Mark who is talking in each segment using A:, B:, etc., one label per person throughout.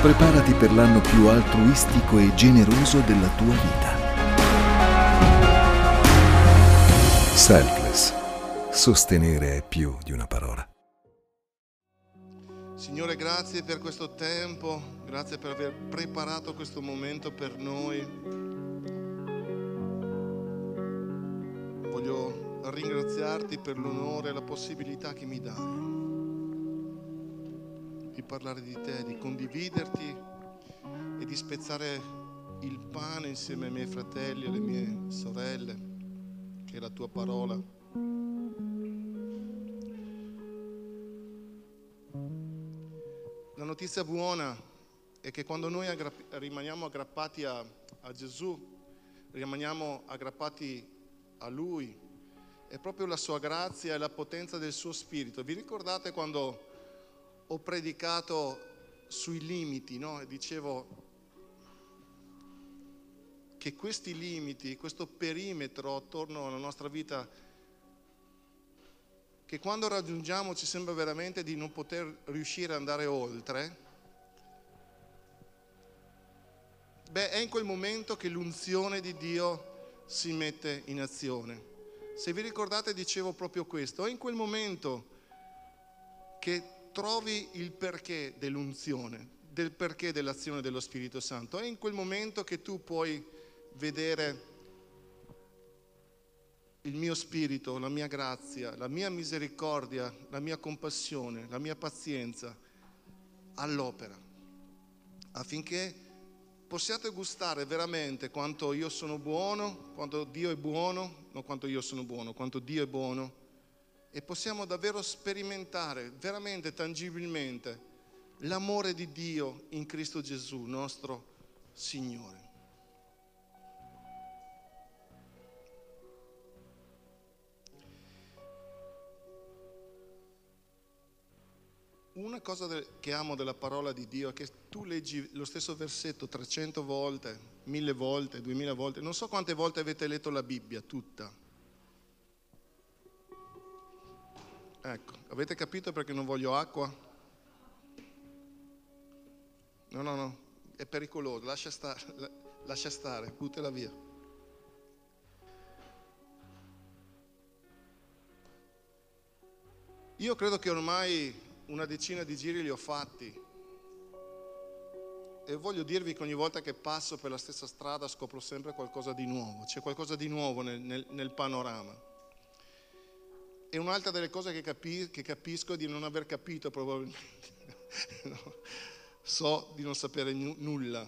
A: Preparati per l'anno più altruistico e generoso della tua vita. Selfless. Sostenere è più di una parola.
B: Signore, grazie per questo tempo, grazie per aver preparato questo momento per noi. Voglio ringraziarti per l'onore e la possibilità che mi dai di parlare di te, di condividerti e di spezzare il pane insieme ai miei fratelli e alle mie sorelle, che è la tua parola. La notizia buona è che quando noi aggra- rimaniamo aggrappati a, a Gesù, rimaniamo aggrappati a Lui, è proprio la sua grazia e la potenza del suo spirito. Vi ricordate quando ho predicato sui limiti, no? E dicevo che questi limiti, questo perimetro attorno alla nostra vita, che quando raggiungiamo ci sembra veramente di non poter riuscire ad andare oltre, beh, è in quel momento che l'unzione di Dio si mette in azione. Se vi ricordate dicevo proprio questo, è in quel momento che trovi il perché dell'unzione, del perché dell'azione dello Spirito Santo. È in quel momento che tu puoi vedere il mio spirito, la mia grazia, la mia misericordia, la mia compassione, la mia pazienza all'opera, affinché possiate gustare veramente quanto io sono buono, quanto Dio è buono, non quanto io sono buono, quanto Dio è buono e possiamo davvero sperimentare veramente tangibilmente l'amore di Dio in Cristo Gesù, nostro Signore. Una cosa che amo della parola di Dio è che tu leggi lo stesso versetto 300 volte, 1000 volte, 2000 volte, non so quante volte avete letto la Bibbia tutta Ecco, avete capito perché non voglio acqua? No, no, no, è pericoloso, lascia stare, lascia stare, buttala via. Io credo che ormai una decina di giri li ho fatti e voglio dirvi che ogni volta che passo per la stessa strada scopro sempre qualcosa di nuovo, c'è qualcosa di nuovo nel, nel, nel panorama. E un'altra delle cose che, capi- che capisco è di non aver capito probabilmente. no. So di non sapere n- nulla.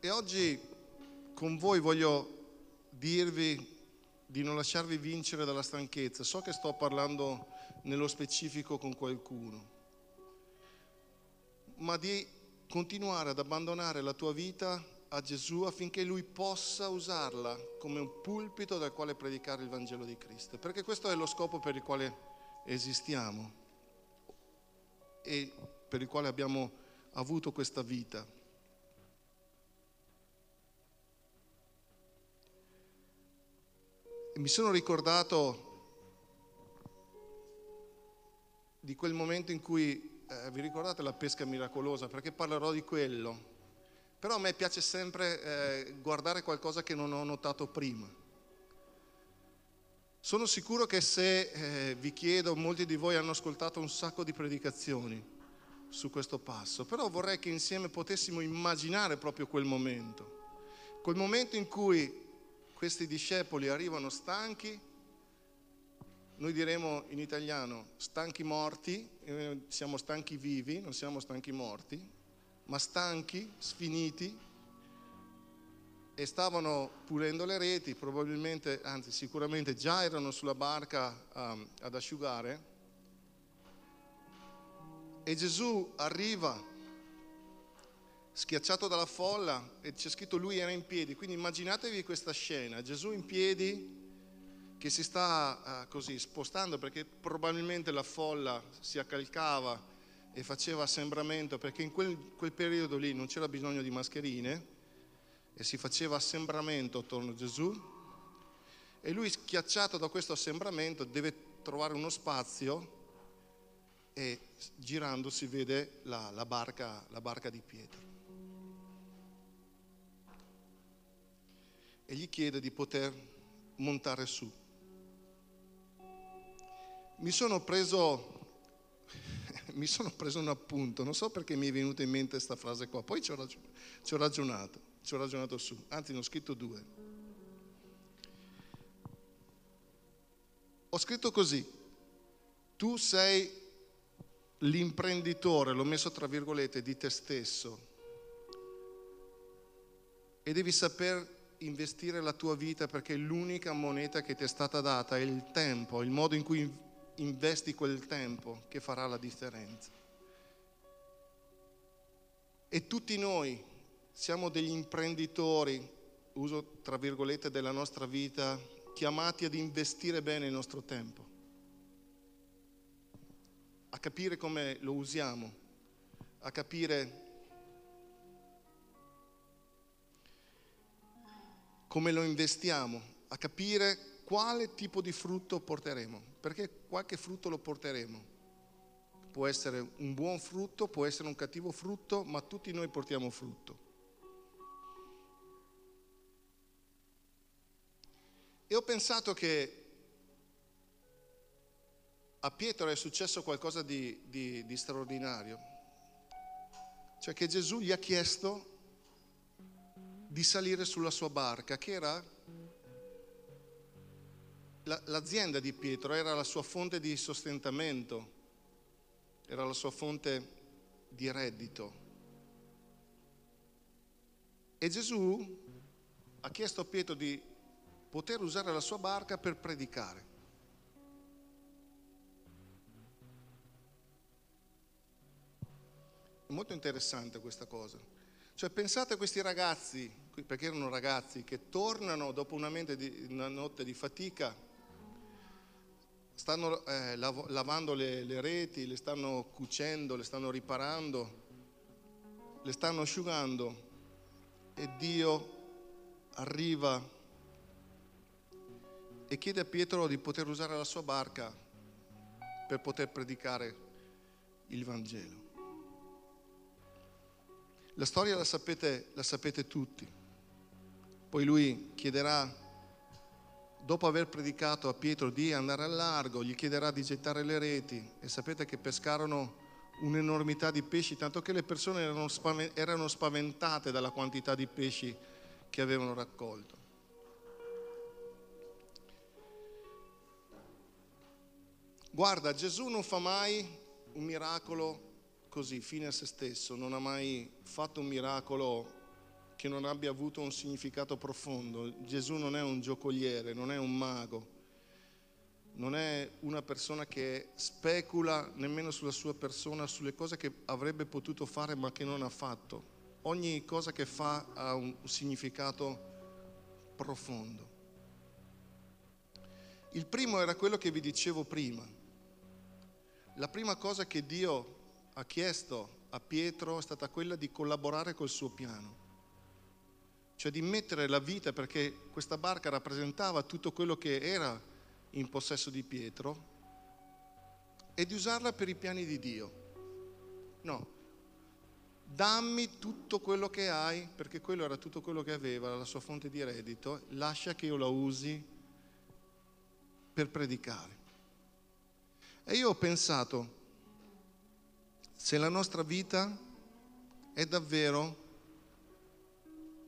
B: E oggi con voi voglio dirvi di non lasciarvi vincere dalla stanchezza. So che sto parlando nello specifico con qualcuno, ma di continuare ad abbandonare la tua vita a Gesù affinché lui possa usarla come un pulpito dal quale predicare il Vangelo di Cristo, perché questo è lo scopo per il quale esistiamo e per il quale abbiamo avuto questa vita. E mi sono ricordato di quel momento in cui, eh, vi ricordate la pesca miracolosa, perché parlerò di quello, però a me piace sempre eh, guardare qualcosa che non ho notato prima. Sono sicuro che se eh, vi chiedo, molti di voi hanno ascoltato un sacco di predicazioni su questo passo, però vorrei che insieme potessimo immaginare proprio quel momento, quel momento in cui questi discepoli arrivano stanchi, noi diremo in italiano stanchi morti, eh, siamo stanchi vivi, non siamo stanchi morti, ma stanchi, sfiniti, e stavano pulendo le reti, probabilmente, anzi sicuramente già erano sulla barca um, ad asciugare. E Gesù arriva schiacciato dalla folla e c'è scritto lui era in piedi. Quindi immaginatevi questa scena, Gesù in piedi che si sta uh, così spostando perché probabilmente la folla si accalcava e faceva assembramento perché in quel, quel periodo lì non c'era bisogno di mascherine e si faceva assembramento attorno a Gesù e lui schiacciato da questo assembramento deve trovare uno spazio e girando si vede la, la, barca, la barca di Pietro. E gli chiede di poter montare su. Mi sono preso mi sono preso un appunto, non so perché mi è venuta in mente questa frase qua, poi ci ho, ragion- ci ho ragionato, ci ho ragionato su, anzi ne ho scritto due. Ho scritto così, tu sei l'imprenditore, l'ho messo tra virgolette, di te stesso e devi saper investire la tua vita perché l'unica moneta che ti è stata data è il tempo, il modo in cui investi quel tempo che farà la differenza. E tutti noi siamo degli imprenditori, uso tra virgolette, della nostra vita, chiamati ad investire bene il nostro tempo, a capire come lo usiamo, a capire come lo investiamo, a capire quale tipo di frutto porteremo, perché qualche frutto lo porteremo. Può essere un buon frutto, può essere un cattivo frutto, ma tutti noi portiamo frutto. E ho pensato che a Pietro è successo qualcosa di, di, di straordinario, cioè che Gesù gli ha chiesto di salire sulla sua barca, che era l'azienda di Pietro era la sua fonte di sostentamento, era la sua fonte di reddito. E Gesù ha chiesto a Pietro di poter usare la sua barca per predicare. È molto interessante questa cosa. Cioè pensate a questi ragazzi, perché erano ragazzi, che tornano dopo una, di, una notte di fatica stanno eh, lav- lavando le, le reti, le stanno cucendo, le stanno riparando, le stanno asciugando e Dio arriva e chiede a Pietro di poter usare la sua barca per poter predicare il Vangelo. La storia la sapete, la sapete tutti. Poi lui chiederà dopo aver predicato a Pietro di andare al largo, gli chiederà di gettare le reti e sapete che pescarono un'enormità di pesci, tanto che le persone erano, spaventate dalla quantità di pesci che avevano raccolto. Guarda, Gesù non fa mai un miracolo così, fine a se stesso, non ha mai fatto un miracolo che non abbia avuto un significato profondo. Gesù non è un giocoliere, non è un mago, non è una persona che specula nemmeno sulla sua persona, sulle cose che avrebbe potuto fare ma che non ha fatto. Ogni cosa che fa ha un significato profondo. Il primo era quello che vi dicevo prima. La prima cosa che Dio ha chiesto a Pietro è stata quella di collaborare col suo piano cioè di mettere la vita, perché questa barca rappresentava tutto quello che era in possesso di Pietro, e di usarla per i piani di Dio. No, dammi tutto quello che hai, perché quello era tutto quello che aveva, la sua fonte di reddito, lascia che io la usi per predicare. E io ho pensato, se la nostra vita è davvero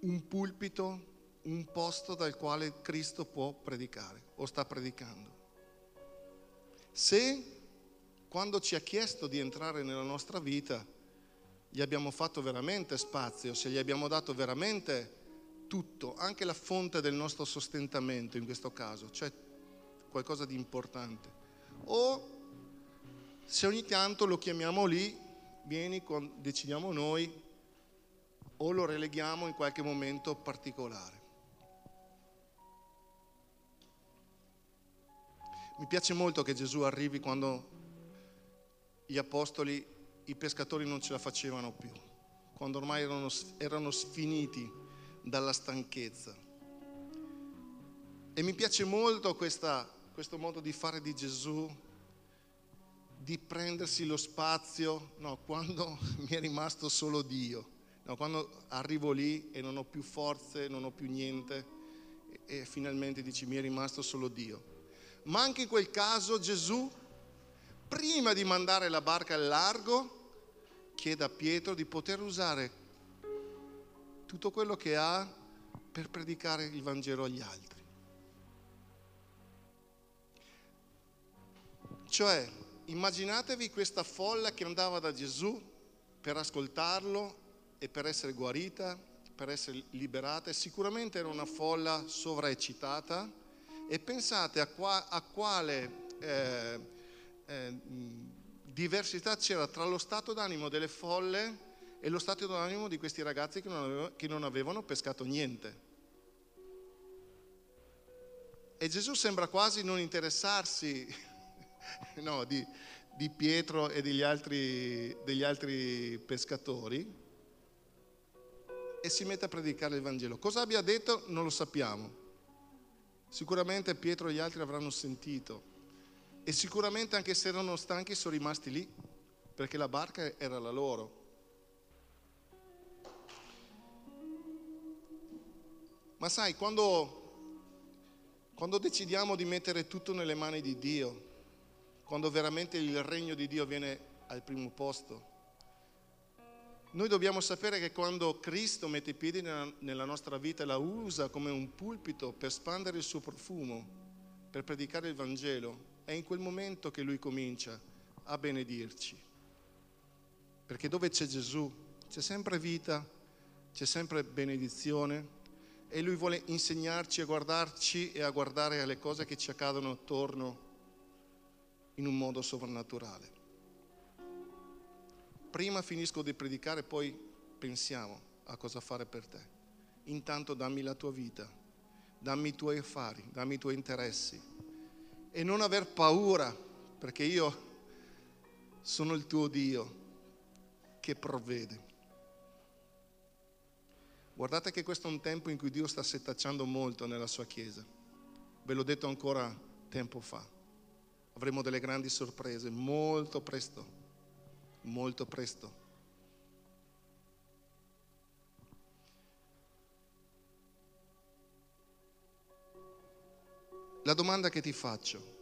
B: un pulpito, un posto dal quale Cristo può predicare o sta predicando. Se quando ci ha chiesto di entrare nella nostra vita gli abbiamo fatto veramente spazio, se gli abbiamo dato veramente tutto, anche la fonte del nostro sostentamento in questo caso, cioè qualcosa di importante. O se ogni tanto lo chiamiamo lì, vieni, decidiamo noi, o lo releghiamo in qualche momento particolare. Mi piace molto che Gesù arrivi quando gli apostoli, i pescatori non ce la facevano più, quando ormai erano, erano sfiniti dalla stanchezza. E mi piace molto questa, questo modo di fare di Gesù di prendersi lo spazio, no, quando mi è rimasto solo Dio, no, quando arrivo lì e non ho più forze, non ho più niente e, e finalmente dici mi è rimasto solo Dio. Ma anche in quel caso Gesù, prima di mandare la barca al largo, chiede a Pietro di poter usare tutto quello che ha per predicare il Vangelo agli altri. Cioè, immaginatevi questa folla che andava da Gesù per ascoltarlo e per essere guarita, per essere liberata. Sicuramente era una folla sovraeccitata e pensate a, qua, a quale eh, eh, diversità c'era tra lo stato d'animo delle folle e lo stato d'animo di questi ragazzi che non avevano, che non avevano pescato niente. E Gesù sembra quasi non interessarsi no, di, di, Pietro e degli altri, degli altri pescatori e si mette a predicare il Vangelo. Cosa abbia detto non lo sappiamo. Sicuramente Pietro e gli altri avranno sentito e sicuramente anche se erano stanchi sono rimasti lì perché la barca era la loro. Ma sai, quando, quando decidiamo di mettere tutto nelle mani di Dio, quando veramente il regno di Dio viene al primo posto, noi dobbiamo sapere che quando Cristo mette i piedi nella, nostra vita e la usa come un pulpito per spandere il suo profumo, per predicare il Vangelo, è in quel momento che Lui comincia a benedirci. Perché dove c'è Gesù c'è sempre vita, c'è sempre benedizione e Lui vuole insegnarci a guardarci e a guardare alle cose che ci accadono attorno in un modo sovrannaturale. Prima finisco di predicare, poi pensiamo a cosa fare per te. Intanto dammi la tua vita, dammi i tuoi affari, dammi i tuoi interessi e non aver paura, perché io sono il tuo Dio che provvede. Guardate che questo è un tempo in cui Dio sta setacciando molto nella sua Chiesa. Ve l'ho detto ancora tempo fa. Avremo delle grandi sorprese molto presto, molto presto. La domanda che ti faccio,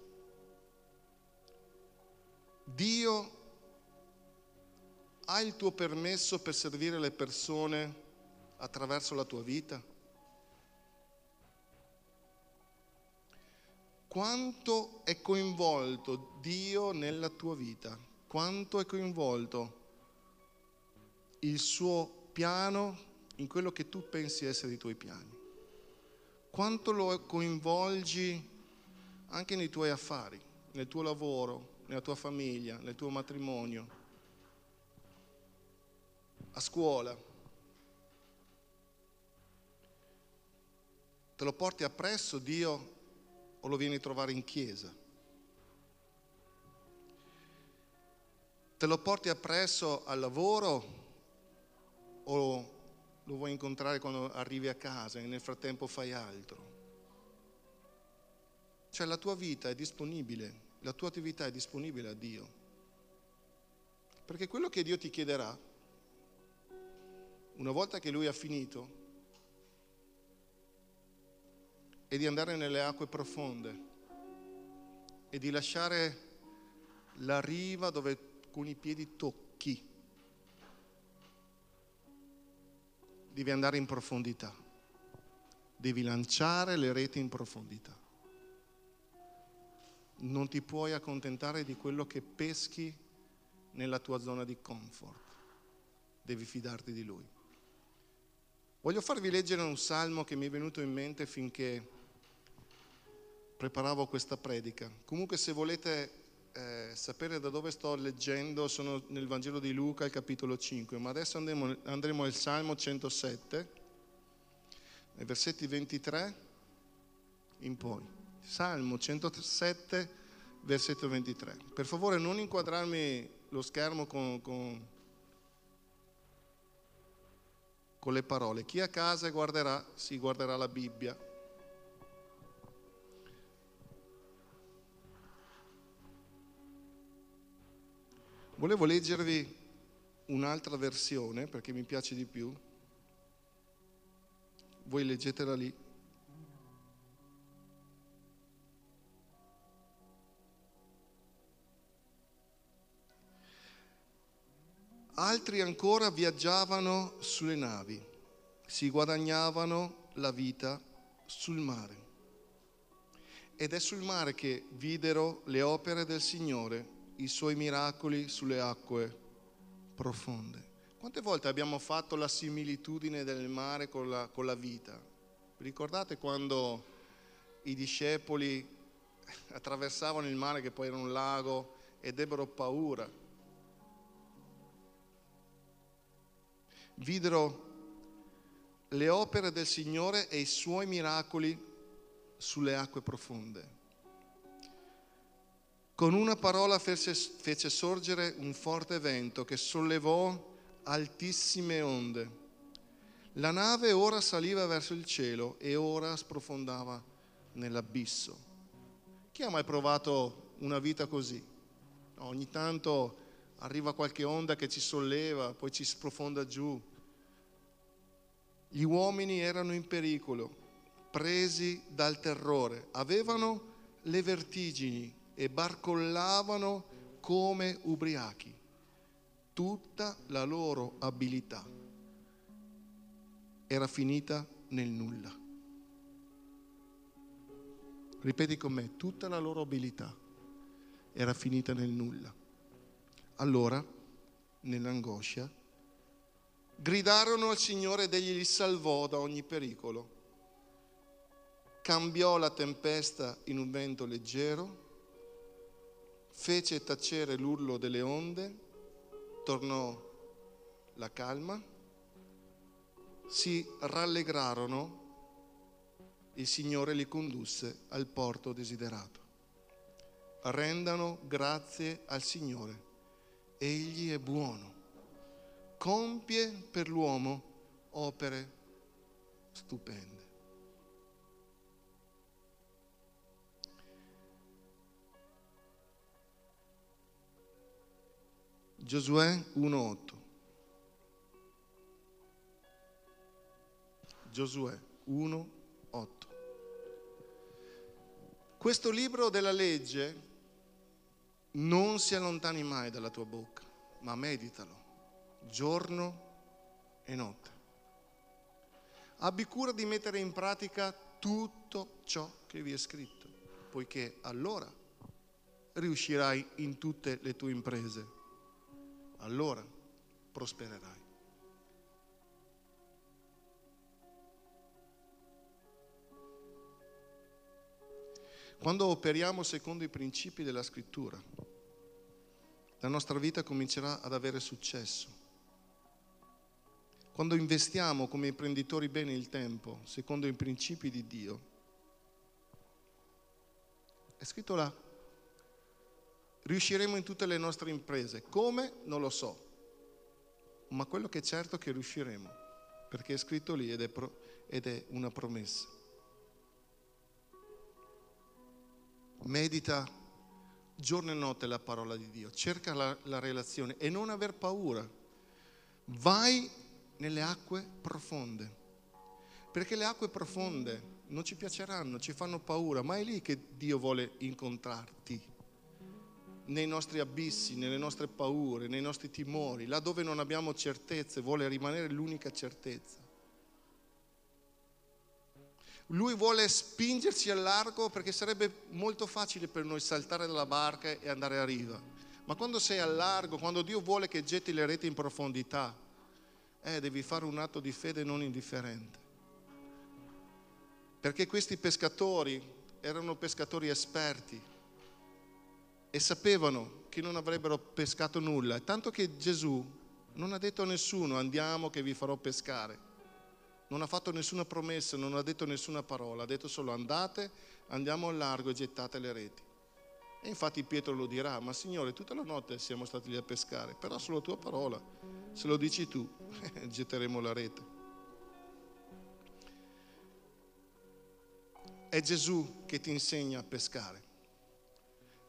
B: Dio ha il tuo permesso per servire le persone attraverso la tua vita? Quanto è coinvolto Dio nella tua vita? Quanto è coinvolto il suo piano in quello che tu pensi essere i tuoi piani? Quanto lo coinvolgi anche nei tuoi affari, nel tuo lavoro, nella tua famiglia, nel tuo matrimonio, a scuola? Te lo porti appresso Dio o lo vieni a trovare in chiesa? Te lo porti appresso al lavoro o lo vuoi incontrare quando arrivi a casa e nel frattempo fai altro? Cioè la tua vita è disponibile, la tua attività è disponibile a Dio. Perché quello che Dio ti chiederà, una volta che Lui ha finito, e di andare nelle acque profonde e di lasciare la riva dove con i piedi tocchi. Devi andare in profondità, devi lanciare le reti in profondità. Non ti puoi accontentare di quello che peschi nella tua zona di comfort, devi fidarti di Lui. Voglio farvi leggere un salmo che mi è venuto in mente finché preparavo questa predica. Comunque se volete eh, sapere da dove sto leggendo, sono nel Vangelo di Luca, il capitolo 5, ma adesso andremo, andremo al Salmo 107, nei versetti 23 in poi. Salmo 107, versetto 23. Per favore non inquadrarmi lo schermo con, con, con le parole. Chi a casa guarderà, si guarderà la Bibbia Volevo leggervi un'altra versione perché mi piace di più. Voi leggetela lì. Altri ancora viaggiavano sulle navi, si guadagnavano la vita sul mare. Ed è sul mare che videro le opere del Signore, i suoi miracoli sulle acque profonde. Quante volte abbiamo fatto la similitudine del mare con la, con la vita? Vi ricordate quando i discepoli attraversavano il mare che poi era un lago ed ebbero paura? videro le opere del Signore e i suoi miracoli sulle acque profonde. Con una parola fece, fece sorgere un forte vento che sollevò altissime onde. La nave ora saliva verso il cielo e ora sprofondava nell'abisso. Chi ha mai provato una vita così? Ogni tanto arriva qualche onda che ci solleva, poi ci sprofonda giù. Gli uomini erano in pericolo, presi dal terrore, avevano le vertigini e barcollavano come ubriachi. Tutta la loro abilità era finita nel nulla. Ripeti con me, tutta la loro abilità era finita nel nulla. Allora, nell'angoscia, gridarono al Signore ed egli li salvò da ogni pericolo. Cambiò la tempesta in un vento leggero, fece tacere l'urlo delle onde, tornò la calma, si rallegrarono, il Signore li condusse al porto desiderato. Rendano grazie al Signore egli è buono, compie per l'uomo opere stupende. Giosuè 1.8. Giosuè 1.8. Questo libro della legge non si allontani mai dalla tua bocca, ma meditalo giorno e notte. Abbi cura di mettere in pratica tutto ciò che vi è scritto, poiché allora riuscirai in tutte le tue imprese, allora prospererai. Quando operiamo secondo i principi della scrittura, la nostra vita comincerà ad avere successo. Quando investiamo come imprenditori bene il tempo, secondo i principi di Dio, è scritto là, riusciremo in tutte le nostre imprese. Come? Non lo so, ma quello che è certo è che riusciremo, perché è scritto lì ed è, pro, ed è una promessa. Medita giorno e notte la parola di Dio, cerca la, la relazione e non aver paura. Vai nelle acque profonde, perché le acque profonde non ci piaceranno, ci fanno paura, ma è lì che Dio vuole incontrarti, nei nostri abissi, nelle nostre paure, nei nostri timori, là dove non abbiamo certezze, vuole rimanere l'unica certezza. Lui vuole spingerci al largo perché sarebbe molto facile per noi saltare dalla barca e andare a riva. Ma quando sei al largo, quando Dio vuole che getti le reti in profondità, eh, devi fare un atto di fede non indifferente. Perché questi pescatori erano pescatori esperti e sapevano che non avrebbero pescato nulla. Tanto che Gesù non ha detto a nessuno andiamo che vi farò pescare non ha fatto nessuna promessa, non ha detto nessuna parola, ha detto solo andate, andiamo al largo e gettate le reti. E infatti Pietro lo dirà, ma Signore, tutta la notte siamo stati lì a pescare, però sulla tua parola, se lo dici tu, getteremo la rete. È Gesù che ti insegna a pescare.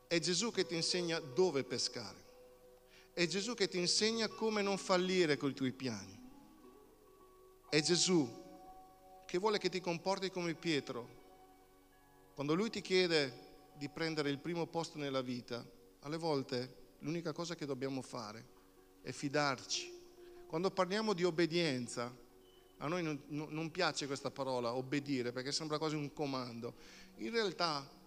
B: È Gesù che ti insegna dove pescare. È Gesù che ti insegna come non fallire con i tuoi piani. È Gesù che vuole che ti comporti come Pietro. Quando lui ti chiede di prendere il primo posto nella vita, alle volte l'unica cosa che dobbiamo fare è fidarci. Quando parliamo di obbedienza, a noi non, non piace questa parola, obbedire, perché sembra quasi un comando. In realtà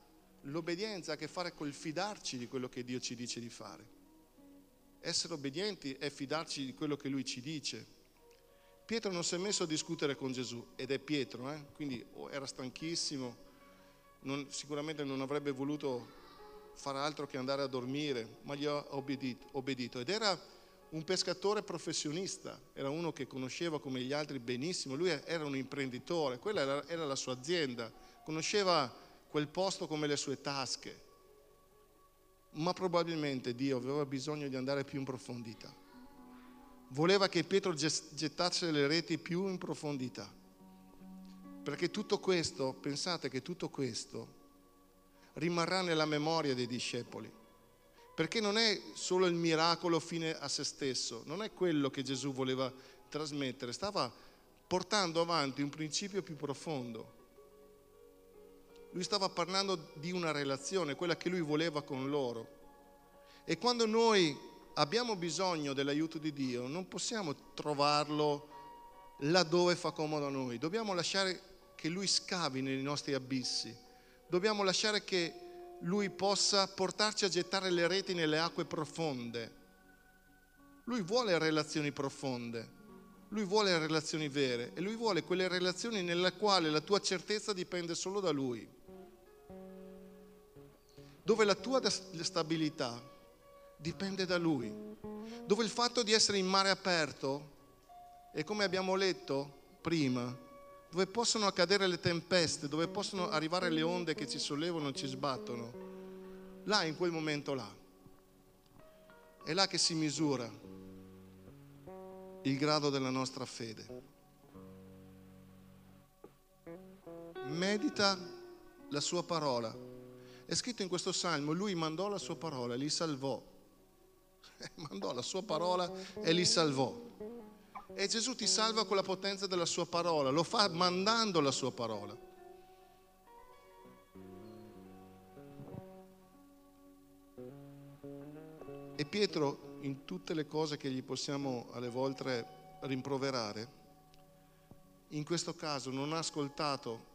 B: l'obbedienza ha a che fare col fidarci di quello che Dio ci dice di fare. Essere obbedienti è fidarci di quello che Lui ci dice. Pietro non si è messo a discutere con Gesù ed è Pietro, eh? quindi era stanchissimo, non, sicuramente non avrebbe voluto fare altro che andare a dormire, ma gli ha obbedito, obbedito. Ed era un pescatore professionista, era uno che conosceva come gli altri benissimo, lui era un imprenditore, quella era, era la sua azienda, conosceva quel posto come le sue tasche, ma probabilmente Dio aveva bisogno di andare più in profondità voleva che Pietro gettasse le reti più in profondità. Perché tutto questo, pensate che tutto questo rimarrà nella memoria dei discepoli. Perché non è solo il miracolo fine a se stesso, non è quello che Gesù voleva trasmettere, stava portando avanti un principio più profondo. Lui stava parlando di una relazione, quella che lui voleva con loro. E quando noi abbiamo bisogno dell'aiuto di Dio, non possiamo trovarlo laddove fa comodo a noi, dobbiamo lasciare che Lui scavi nei nostri abissi, dobbiamo lasciare che Lui possa portarci a gettare le reti nelle acque profonde. Lui vuole relazioni profonde, Lui vuole relazioni vere e Lui vuole quelle relazioni nelle quali la tua certezza dipende solo da Lui, dove la tua stabilità dipende da Lui. Dove il fatto di essere in mare aperto e come abbiamo letto prima, dove possono accadere le tempeste, dove possono arrivare le onde che ci sollevano e ci sbattono, là in quel momento là, è là che si misura il grado della nostra fede. Medita la sua parola. È scritto in questo salmo, lui mandò la sua parola, li salvò. mandò la sua parola e li salvò. E Gesù ti salva con la potenza della sua parola, lo fa mandando la sua parola. E Pietro, in tutte le cose che gli possiamo alle volte rimproverare, in questo caso non ha ascoltato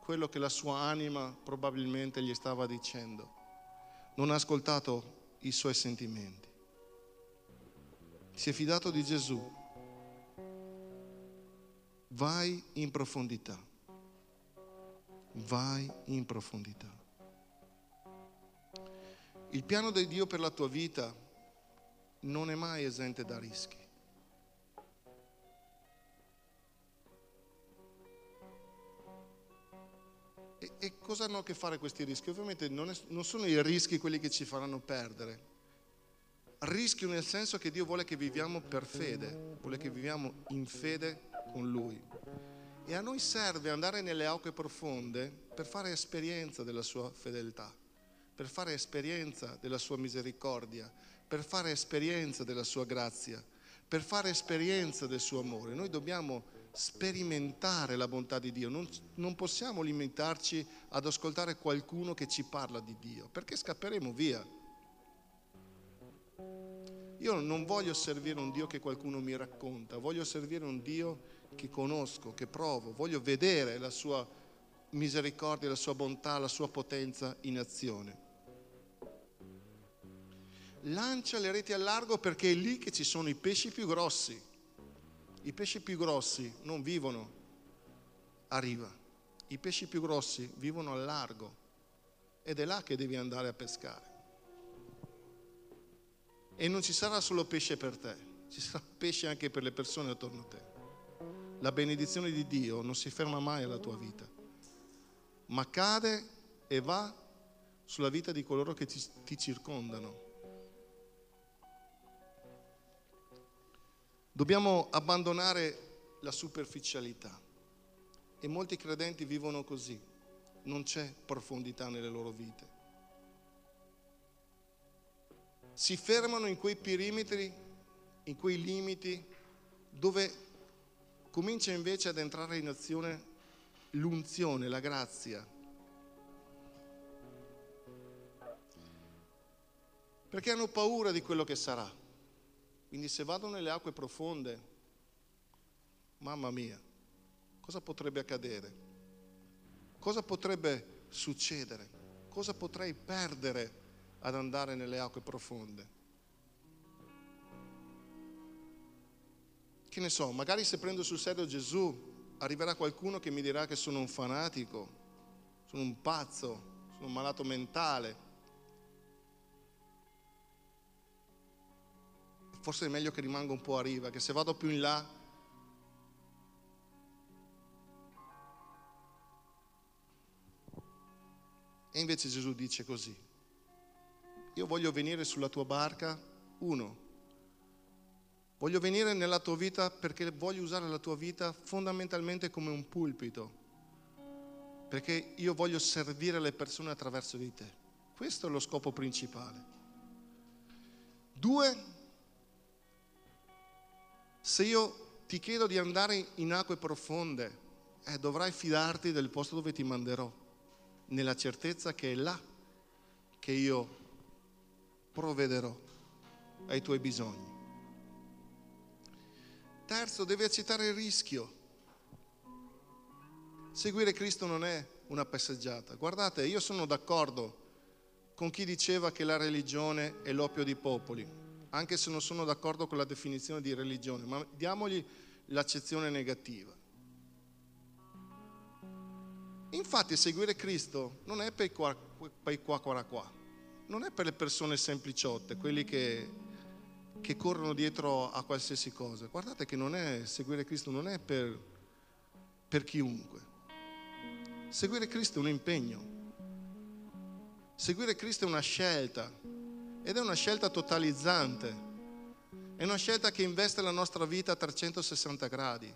B: quello che la sua anima probabilmente gli stava dicendo, non ha ascoltato i suoi sentimenti si è fidato di Gesù, vai in profondità, vai in profondità. Il piano di Dio per la tua vita non è mai esente da rischi. E cosa hanno a che fare questi rischi? Ovviamente non, è, non sono i rischi quelli che ci faranno perdere, rischio nel senso che Dio vuole che viviamo per fede, vuole che viviamo in fede con Lui. E a noi serve andare nelle acque profonde per fare esperienza della sua fedeltà, per fare esperienza della sua misericordia, per fare esperienza della sua grazia, per fare esperienza del suo amore. Noi dobbiamo sperimentare la bontà di Dio, non, non possiamo limitarci ad ascoltare qualcuno che ci parla di Dio, perché scapperemo via. Io non voglio servire un Dio che qualcuno mi racconta, voglio servire un Dio che conosco, che provo, voglio vedere la sua misericordia, la sua bontà, la sua potenza in azione. Lancia le reti al largo perché è lì che ci sono i pesci più grossi. I pesci più grossi non vivono a riva, i pesci più grossi vivono al largo ed è là che devi andare a pescare. E non ci sarà solo pesce per te, ci sarà pesce anche per le persone attorno a te. La benedizione di Dio non si ferma mai alla tua vita, ma cade e va sulla vita di coloro che ti, ti circondano. Dobbiamo abbandonare la superficialità e molti credenti vivono così, non c'è profondità nelle loro vite. si fermano in quei perimetri, in quei limiti dove comincia invece ad entrare in azione l'unzione, la grazia. Perché hanno paura di quello che sarà. Quindi se vado nelle acque profonde, mamma mia, cosa potrebbe accadere? Cosa potrebbe succedere? Cosa potrei perdere ad andare nelle acque profonde? Che ne so, magari se prendo sul serio Gesù, arriverà qualcuno che mi dirà che sono un fanatico, sono un pazzo, sono un malato mentale. Forse è meglio che rimanga un po' a riva, che se vado più in là E invece Gesù dice così, io voglio venire sulla tua barca, uno, voglio venire nella tua vita perché voglio usare la tua vita fondamentalmente come un pulpito, perché io voglio servire le persone attraverso di te. Questo è lo scopo principale. Due, se io ti chiedo di andare in acque profonde, eh, dovrai fidarti del posto dove ti manderò nella certezza che è là che io provvederò ai tuoi bisogni. Terzo, devi accettare il rischio. Seguire Cristo non è una passeggiata. Guardate, io sono d'accordo con chi diceva che la religione è l'oppio dei popoli, anche se non sono d'accordo con la definizione di religione, ma diamogli l'accezione negativa. Infatti seguire Cristo non è per i qua, per qua, qua, qua, non è per le persone sempliciotte, quelli che, che corrono dietro a qualsiasi cosa. Guardate che non è, seguire Cristo non è per, per chiunque. Seguire Cristo è un impegno. Seguire Cristo è una scelta ed è una scelta totalizzante. È una scelta che investe la nostra vita a 360 gradi,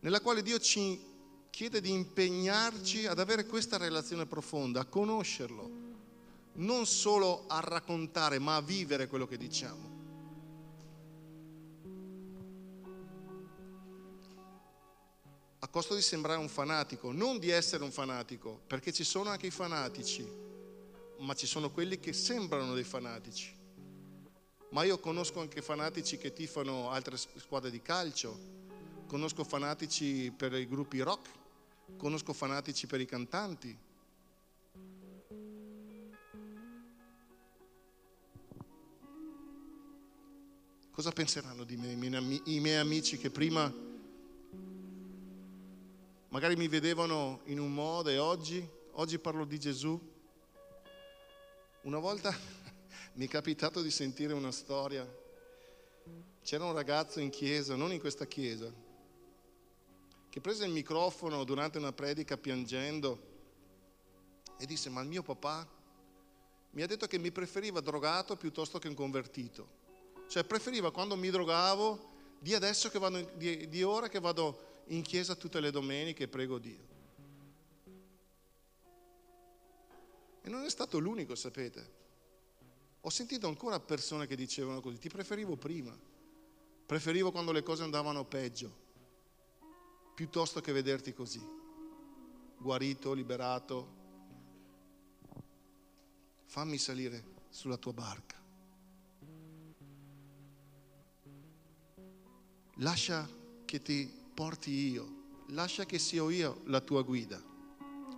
B: nella quale Dio ci chiede di impegnarci ad avere questa relazione profonda, a conoscerlo, non solo a raccontare, ma a vivere quello che diciamo. A costo di sembrare un fanatico, non di essere un fanatico, perché ci sono anche i fanatici, ma ci sono quelli che sembrano dei fanatici. Ma io conosco anche fanatici che tifano altre squadre di calcio, conosco fanatici per i gruppi rock, conosco fanatici per i cantanti. Cosa penseranno di me i miei amici che prima magari mi vedevano in un modo e oggi, oggi parlo di Gesù? Una volta mi è capitato di sentire una storia. C'era un ragazzo in chiesa, non in questa chiesa, che prese il microfono durante una predica piangendo e disse, ma il mio papà mi ha detto che mi preferiva drogato piuttosto che un convertito. Cioè preferiva quando mi drogavo di adesso che vado, di, di ora che vado in chiesa tutte le domeniche e prego Dio. E non è stato l'unico, sapete. Ho sentito ancora persone che dicevano così, ti preferivo prima, preferivo quando le cose andavano peggio piuttosto che vederti così, guarito, liberato. Fammi salire sulla tua barca. Lascia che ti porti io, lascia che sia io la tua guida.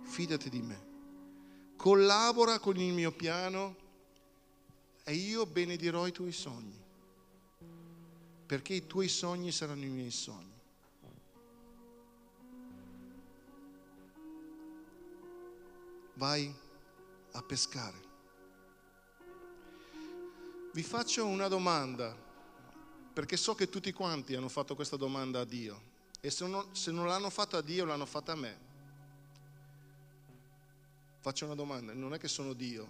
B: Fidati di me. Collabora con il mio piano e io benedirò i tuoi sogni, perché i tuoi sogni saranno i miei sogni. vai a pescare. Vi faccio una domanda, perché so che tutti quanti hanno fatto questa domanda a Dio e se non, se non l'hanno fatta a Dio l'hanno fatta a me. Faccio una domanda, non è che sono Dio.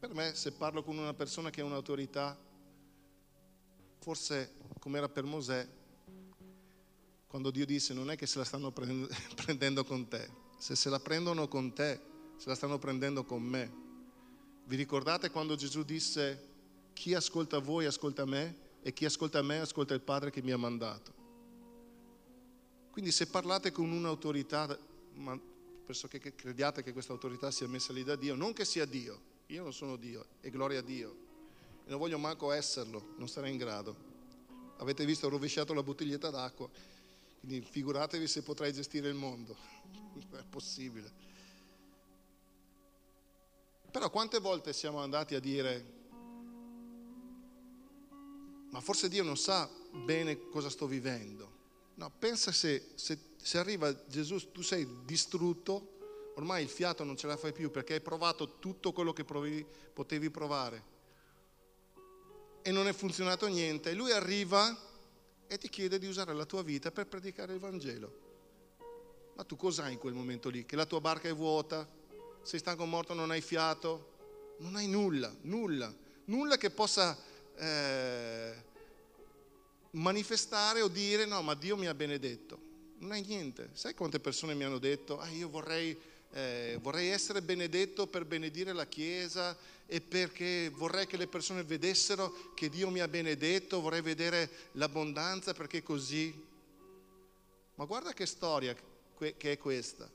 B: Per me se parlo con una persona che ha un'autorità, forse come era per Mosè, quando Dio disse non è che se la stanno prendendo con te, se se la prendono con te, se la stanno prendendo con me. Vi ricordate quando Gesù disse chi ascolta voi ascolta me e chi ascolta me ascolta il Padre che mi ha mandato? Quindi se parlate con un'autorità, penso che crediate che questa autorità sia messa lì da Dio, non che sia Dio, io non sono Dio. E gloria a Dio, e non voglio manco esserlo, non sarei in grado. Avete visto, ho rovesciato la bottiglietta d'acqua, quindi figuratevi se potrei gestire il mondo, è possibile. Però quante volte siamo andati a dire, ma forse Dio non sa bene cosa sto vivendo. No, pensa se, se, se arriva Gesù, tu sei distrutto, ormai il fiato non ce la fai più perché hai provato tutto quello che provi, potevi provare e non è funzionato niente. Lui arriva e ti chiede di usare la tua vita per predicare il Vangelo. Ma tu cos'hai in quel momento lì? Che la tua barca è vuota? sei stanco morto, non hai fiato, non hai nulla, nulla, nulla che possa eh, manifestare o dire no, ma Dio mi ha benedetto. Non hai niente. Sai quante persone mi hanno detto, ah, io vorrei, eh, vorrei essere benedetto per benedire la Chiesa e perché vorrei che le persone vedessero che Dio mi ha benedetto, vorrei vedere l'abbondanza perché così. Ma guarda che storia che è questa.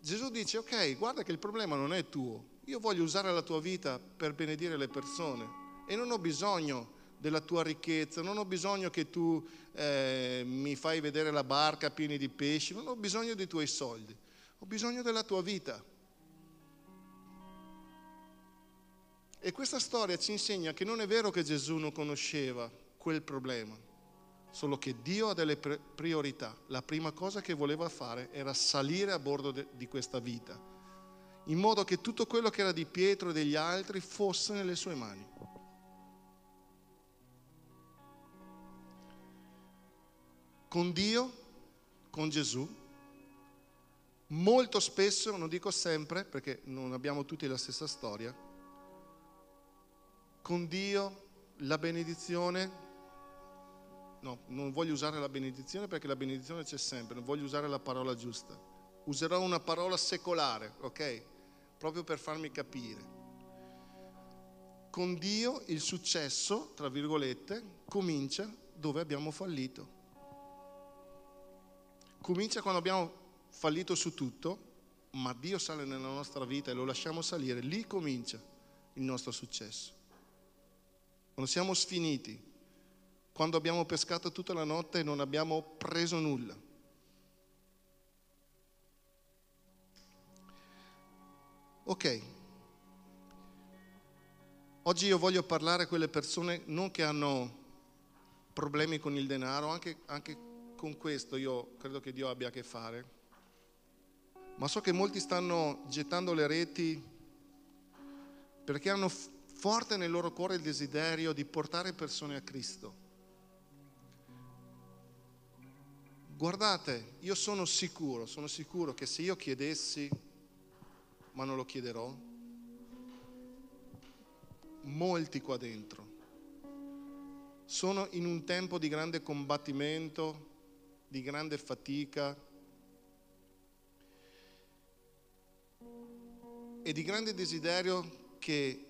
B: Gesù dice, ok, guarda che il problema non è tuo, io voglio usare la tua vita per benedire le persone e non ho bisogno della tua ricchezza, non ho bisogno che tu eh, mi fai vedere la barca piena di pesci, non ho bisogno dei tuoi soldi, ho bisogno della tua vita. E questa storia ci insegna che non è vero che Gesù non conosceva quel problema solo che Dio ha delle priorità. La prima cosa che voleva fare era salire a bordo de- di questa vita, in modo che tutto quello che era di Pietro e degli altri fosse nelle sue mani. Con Dio, con Gesù, molto spesso, non dico sempre perché non abbiamo tutti la stessa storia, con Dio la benedizione no, non voglio usare la benedizione perché la benedizione c'è sempre, non voglio usare la parola giusta. Userò una parola secolare, ok? Proprio per farmi capire. Con Dio il successo, tra virgolette, comincia dove abbiamo fallito. Comincia quando abbiamo fallito su tutto, ma Dio sale nella nostra vita e lo lasciamo salire, lì comincia il nostro successo. Quando siamo sfiniti, quando abbiamo pescato tutta la notte e non abbiamo preso nulla. Ok, oggi io voglio parlare a quelle persone non che hanno problemi con il denaro, anche, anche con questo io credo che Dio abbia a che fare, ma so che molti stanno gettando le reti perché hanno forte nel loro cuore il desiderio di portare persone a Cristo. Guardate, io sono sicuro, sono sicuro che se io chiedessi, ma non lo chiederò, molti qua dentro sono in un tempo di grande combattimento, di grande fatica e di grande desiderio che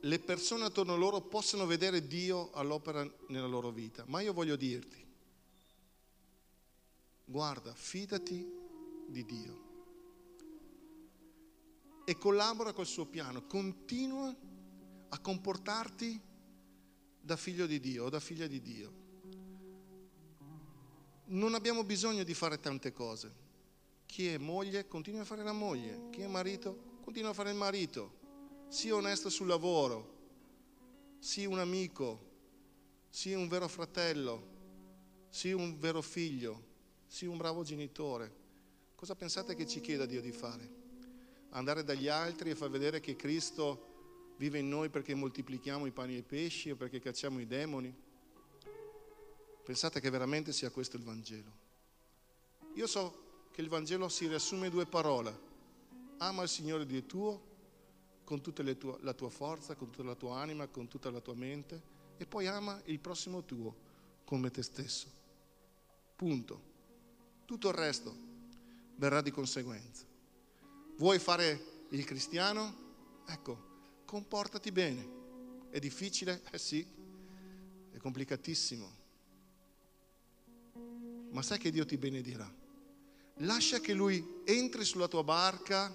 B: le persone attorno a loro possano vedere Dio all'opera nella loro vita. Ma io voglio dirti, guarda, fidati di Dio e collabora col suo piano, continua a comportarti da figlio di Dio o da figlia di Dio. Non abbiamo bisogno di fare tante cose. Chi è moglie continua a fare la moglie, chi è marito continua a fare il marito. Sii onesto sul lavoro, sii un amico, sii un vero fratello, sii un vero figlio, Sii un bravo genitore. Cosa pensate che ci chieda Dio di fare? Andare dagli altri e far vedere che Cristo vive in noi perché moltiplichiamo i pani e i pesci o perché cacciamo i demoni? Pensate che veramente sia questo il Vangelo? Io so che il Vangelo si riassume in due parole. Ama il Signore Dio tuo con tutta tua, la tua forza, con tutta la tua anima, con tutta la tua mente e poi ama il prossimo tuo come te stesso. Punto. Tutto il resto verrà di conseguenza. Vuoi fare il cristiano? ecco, comportati bene. È difficile? Eh sì, è complicatissimo. Ma sai che Dio ti benedirà. Lascia che Lui entri sulla tua barca,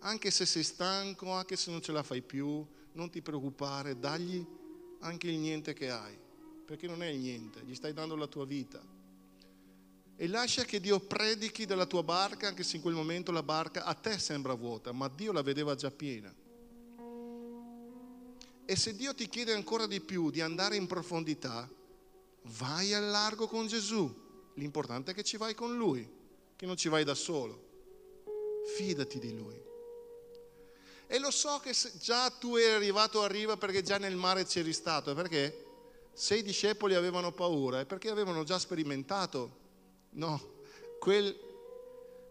B: anche se sei stanco, anche se non ce la fai più, non ti preoccupare, dagli anche il niente che hai, perché non è il niente, gli stai dando la tua vita. E lascia che Dio predichi della tua barca, anche se in quel momento la barca a te sembra vuota, ma Dio la vedeva già piena. E se Dio ti chiede ancora di più di andare in profondità, vai al largo con Gesù. L'importante è che ci vai con Lui, che non ci vai da solo. Fidati di Lui. E lo so che già tu eri arrivato a riva perché già nel mare c'eri stato, perché se i discepoli avevano paura è perché avevano già sperimentato, no, quel,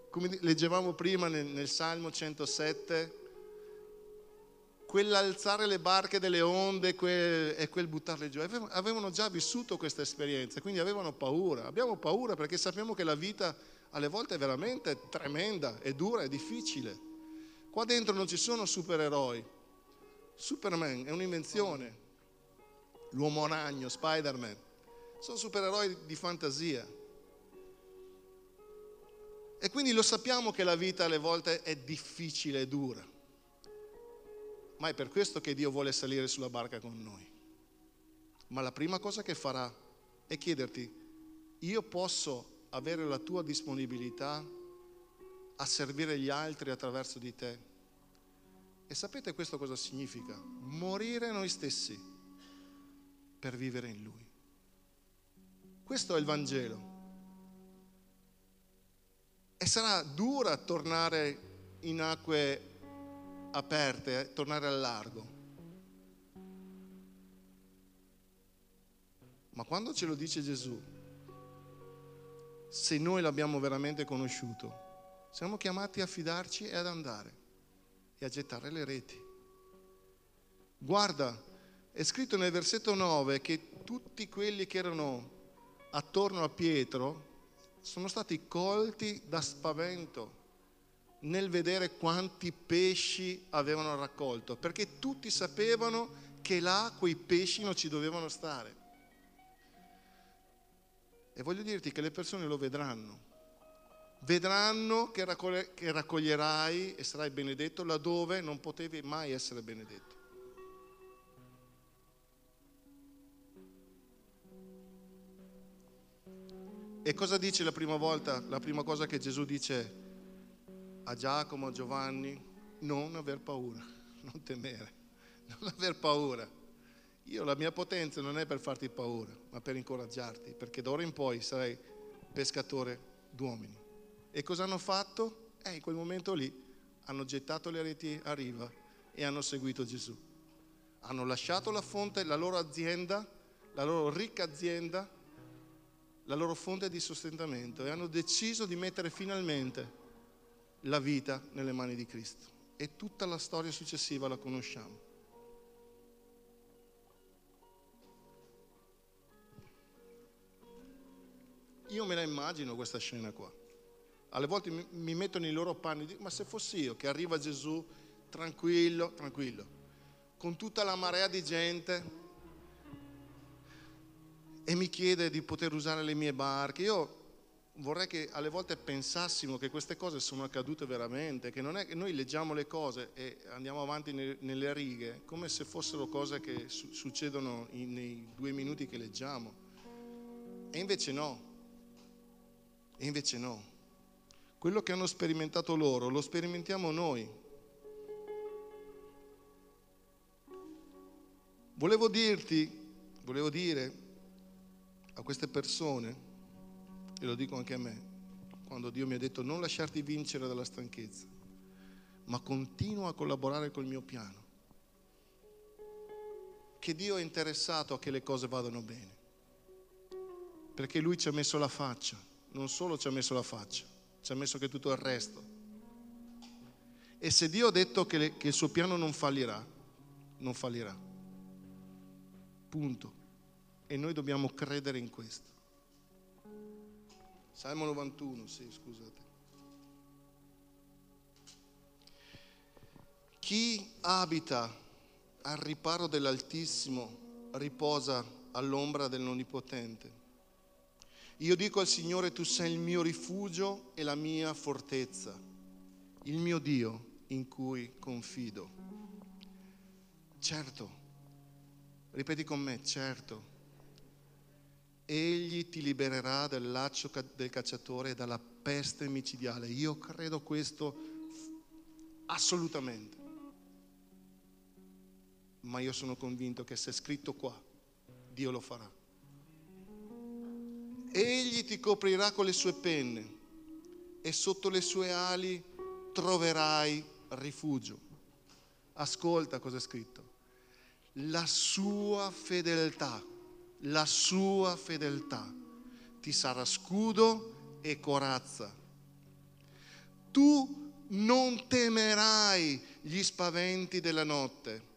B: come leggevamo prima nel, nel Salmo 107, quell'alzare le barche delle onde quel, e quel buttarle giù, avevano già vissuto questa esperienza, quindi avevano paura. Abbiamo paura perché sappiamo che la vita alle volte è veramente tremenda, è dura, è difficile. Qua dentro non ci sono supereroi. Superman è un'invenzione. L'uomo ragno, Spider-Man, sono supereroi di fantasia. E quindi lo sappiamo che la vita alle volte è difficile e dura. Ma è per questo che Dio vuole salire sulla barca con noi. Ma la prima cosa che farà è chiederti, io posso avere la tua disponibilità a servire gli altri attraverso di te. E sapete questo cosa significa? Morire noi stessi per vivere in Lui. Questo è il Vangelo. E sarà dura tornare in acque aperte, tornare al largo. Ma quando ce lo dice Gesù, se noi l'abbiamo veramente conosciuto, siamo chiamati a fidarci e ad andare e a gettare le reti. Guarda, è scritto nel versetto 9 che tutti quelli che erano attorno a Pietro sono stati colti da spavento nel vedere quanti pesci avevano raccolto, perché tutti sapevano che là quei pesci non ci dovevano stare. E voglio dirti che le persone lo vedranno vedranno che, raccoglierai e sarai benedetto laddove non potevi mai essere benedetto. E cosa dice la prima volta, la prima cosa che Gesù dice a Giacomo, a Giovanni? Non aver paura, non temere, non aver paura. Io la mia potenza non è per farti paura, ma per incoraggiarti, perché d'ora in poi sarai pescatore d'uomini. E cosa hanno fatto? Eh, in quel momento lì hanno gettato le reti a riva e hanno seguito Gesù. Hanno lasciato la fonte, la loro azienda, la loro ricca azienda, la loro fonte di sostentamento e hanno deciso di mettere finalmente la vita nelle mani di Cristo. E tutta la storia successiva la conosciamo. Io me la immagino questa scena qua alle volte mi, metto nei loro panni e dico, ma se fossi io che arriva Gesù tranquillo, tranquillo, con tutta la marea di gente e mi chiede di poter usare le mie barche, io vorrei che alle volte pensassimo che queste cose sono accadute veramente, che non è che noi leggiamo le cose e andiamo avanti nelle righe come se fossero cose che succedono nei due minuti che leggiamo. E invece no, e invece no. Quello che hanno sperimentato loro lo sperimentiamo noi. Volevo dirti, volevo dire a queste persone, e lo dico anche a me, quando Dio mi ha detto non lasciarti vincere dalla stanchezza, ma continua a collaborare col mio piano. Che Dio è interessato a che le cose vadano bene, perché Lui ci ha messo la faccia, non solo ci ha messo la faccia, ci ha messo che tutto il resto. E se Dio ha detto che, le, che il suo piano non fallirà, non fallirà. Punto. E noi dobbiamo credere in questo. Salmo 91, sì, scusate. Chi abita al riparo dell'Altissimo riposa all'ombra dell'Onnipotente. Io dico al Signore, tu sei il mio rifugio e la mia fortezza, il mio Dio in cui confido. Certo, ripeti con me, certo, Egli ti libererà dal laccio del cacciatore e dalla peste micidiale. Io credo questo assolutamente. Ma io sono convinto che se è scritto qua, Dio lo farà. Egli ti coprirà con le sue penne e sotto le sue ali troverai rifugio. Ascolta cosa è scritto. La sua fedeltà, la sua fedeltà ti sarà scudo e corazza. Tu non temerai gli spaventi della notte,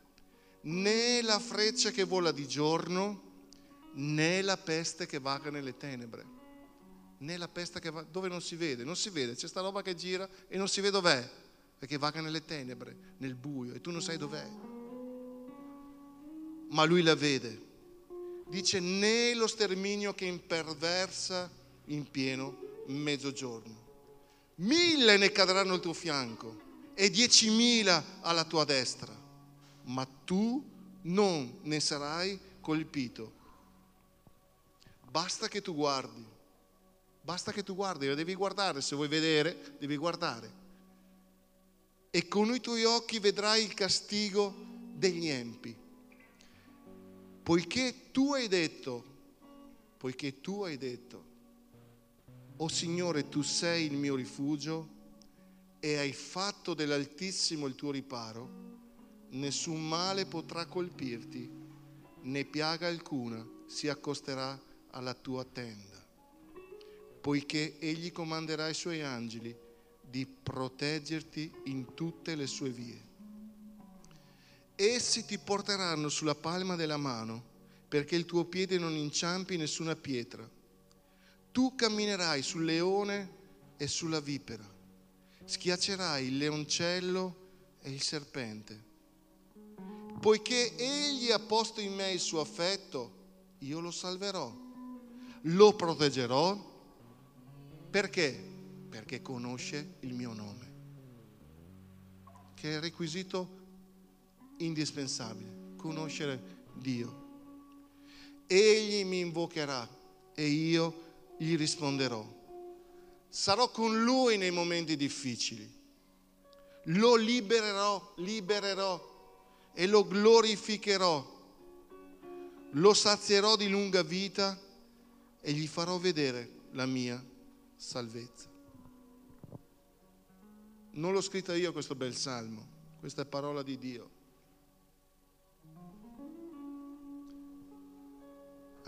B: né la freccia che vola di giorno, né la peste che vaga nelle tenebre, né la peste che va dove non si vede, non si vede, c'è sta roba che gira e non si vede dov'è, perché vaga nelle tenebre, nel buio e tu non sai dov'è. Ma lui la vede. Dice né lo sterminio che imperversa in pieno mezzogiorno. Mille ne cadranno al tuo fianco e diecimila alla tua destra, ma tu non ne sarai colpito. Basta che tu guardi, basta che tu guardi, devi guardare, se vuoi vedere, devi guardare. E con i tuoi occhi vedrai il castigo degli empi. Poiché tu hai detto, poiché tu hai detto, o oh Signore, tu sei il mio rifugio e hai fatto dell'Altissimo il tuo riparo, nessun male potrà colpirti, né piaga alcuna si accosterà alla tua tenda, poiché egli comanderà ai suoi angeli di proteggerti in tutte le sue vie. Essi ti porteranno sulla palma della mano, perché il tuo piede non inciampi nessuna pietra tu camminerai sul leone e sulla vipera, schiaccerai il leoncello e il serpente. Poiché egli ha posto in me il suo affetto, io lo salverò, lo proteggerò. Perché? Perché conosce il mio nome, che è il requisito indispensabile, conoscere Dio. Egli mi invocherà e io gli risponderò. Sarò con lui nei momenti difficili. Lo libererò, libererò e lo glorificherò. Lo sazierò di lunga vita e gli farò vedere la mia salvezza. Non l'ho scritto io questo bel salmo, questa è parola di Dio.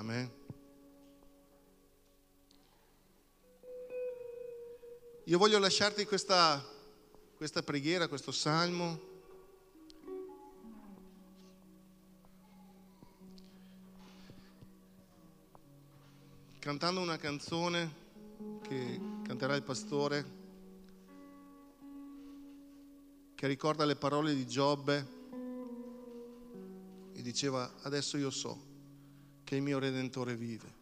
B: Amen. Io voglio lasciarti questa, questa preghiera, questo salmo. Cantando una canzone che canterà il pastore, che ricorda le parole di Giobbe e diceva adesso io so che il mio Redentore vive,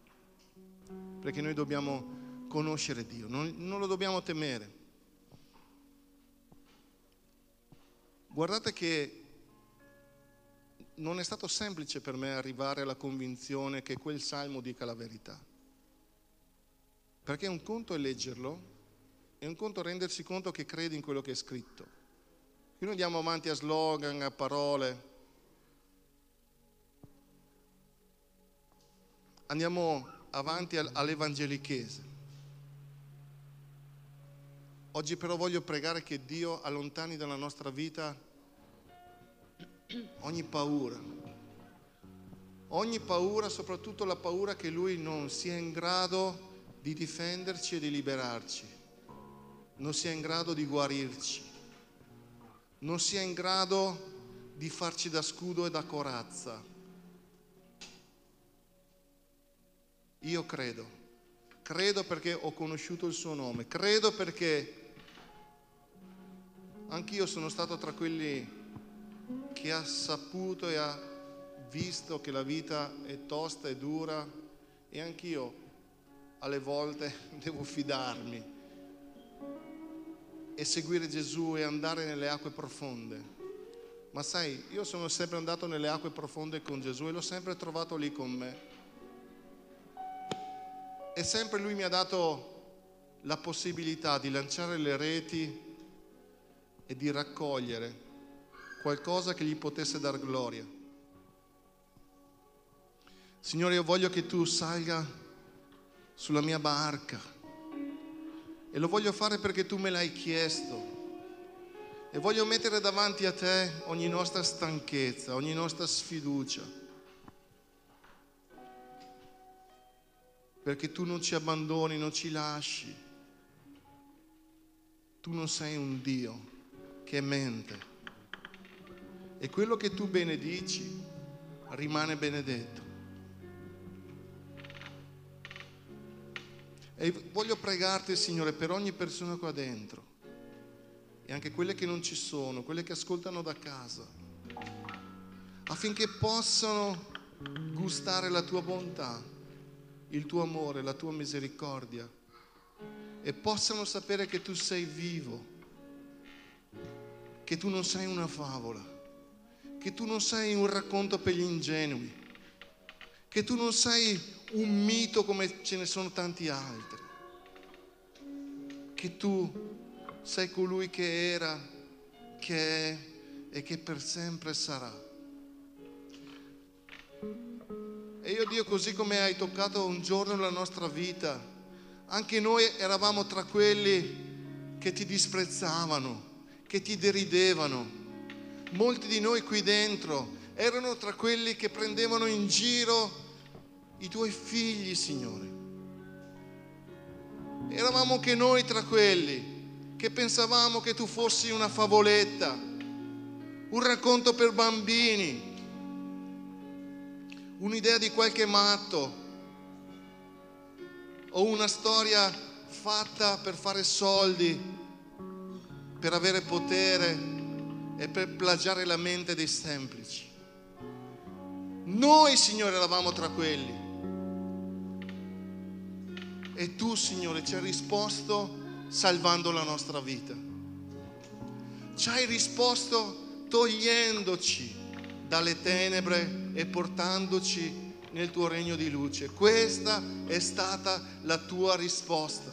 B: perché noi dobbiamo conoscere Dio, non, non lo dobbiamo temere. Guardate che non è stato semplice per me arrivare alla convinzione che quel salmo dica la verità. Perché un conto è leggerlo e un conto è rendersi conto che credi in quello che è scritto. Qui noi andiamo avanti a slogan, a parole. Andiamo avanti all'evangelichese. Oggi però voglio pregare che Dio allontani dalla nostra vita ogni paura, ogni paura, soprattutto la paura che Lui non sia in grado di difenderci e di liberarci, non sia in grado di guarirci, non sia in grado di farci da scudo e da corazza. Io credo, credo perché ho conosciuto il suo nome, credo perché Anch'io sono stato tra quelli che ha saputo e ha visto che la vita è tosta e dura e anch'io alle volte devo fidarmi e seguire Gesù e andare nelle acque profonde. Ma sai, io sono sempre andato nelle acque profonde con Gesù e l'ho sempre trovato lì con me. E sempre Lui mi ha dato la possibilità di lanciare le reti e di raccogliere qualcosa che gli potesse dar gloria. Signore, io voglio che tu salga sulla mia barca e lo voglio fare perché tu me l'hai chiesto. E voglio mettere davanti a te ogni nostra stanchezza, ogni nostra sfiducia. Perché tu non ci abbandoni, non ci lasci. Tu non sei un Dio che mente. E quello che tu benedici rimane benedetto. E voglio pregarti, Signore, per ogni persona qua dentro e anche quelle che non ci sono, quelle che ascoltano da casa, affinché possano gustare la tua bontà, il tuo amore, la tua misericordia e possano sapere che tu sei vivo, che tu non sei una favola, che tu non sei un racconto per gli ingenui, che tu non sei un mito come ce ne sono tanti altri, che tu sei colui che era, che è e che per sempre sarà. E io Dio, così come hai toccato un giorno la nostra vita, anche noi eravamo tra quelli che ti disprezzavano, che ti deridevano. Molti di noi qui dentro erano tra quelli che prendevano in giro i tuoi figli, Signore. Eravamo anche noi tra quelli che pensavamo che tu fossi una favoletta, un racconto per bambini, un'idea di qualche matto o una storia fatta per fare soldi, per avere potere e per plagiare la mente dei semplici. Noi, Signore, eravamo tra quelli. E tu, Signore, ci hai risposto salvando la nostra vita. Ci hai risposto togliendoci dalle tenebre e portandoci nel tuo regno di luce. Questa è stata la tua risposta.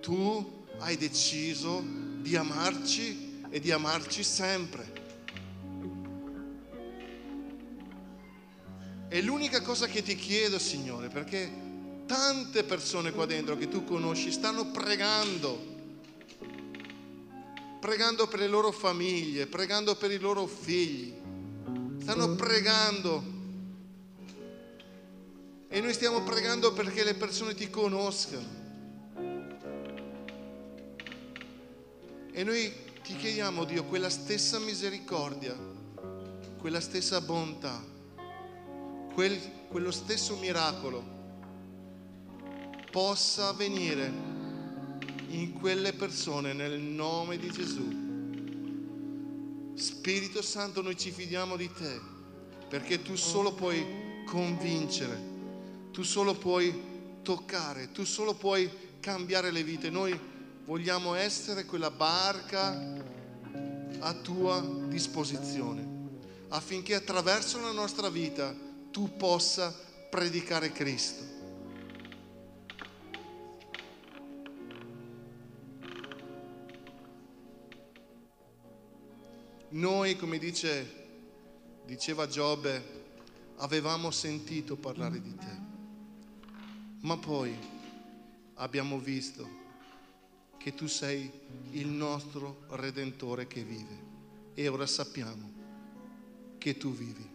B: Tu hai deciso di amarci e di amarci sempre. E l'unica cosa che ti chiedo, Signore, perché tante persone qua dentro che tu conosci stanno pregando, pregando per le loro famiglie, pregando per i loro figli, stanno pregando. E noi stiamo pregando perché le persone ti conoscano. E noi ti chiediamo, Dio, quella stessa misericordia, quella stessa bontà, quel, quello stesso miracolo possa avvenire in quelle persone nel nome di Gesù. Spirito Santo, noi ci fidiamo di te perché tu solo puoi convincere, tu solo puoi toccare, tu solo puoi cambiare le vite. Noi vogliamo essere quella barca a tua disposizione affinché attraverso la nostra vita tu possa predicare Cristo. Noi, come dice, diceva Giobbe, avevamo sentito parlare di te, ma poi abbiamo visto che tu sei il nostro Redentore che vive e ora sappiamo che tu vivi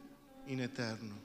B: in eterno.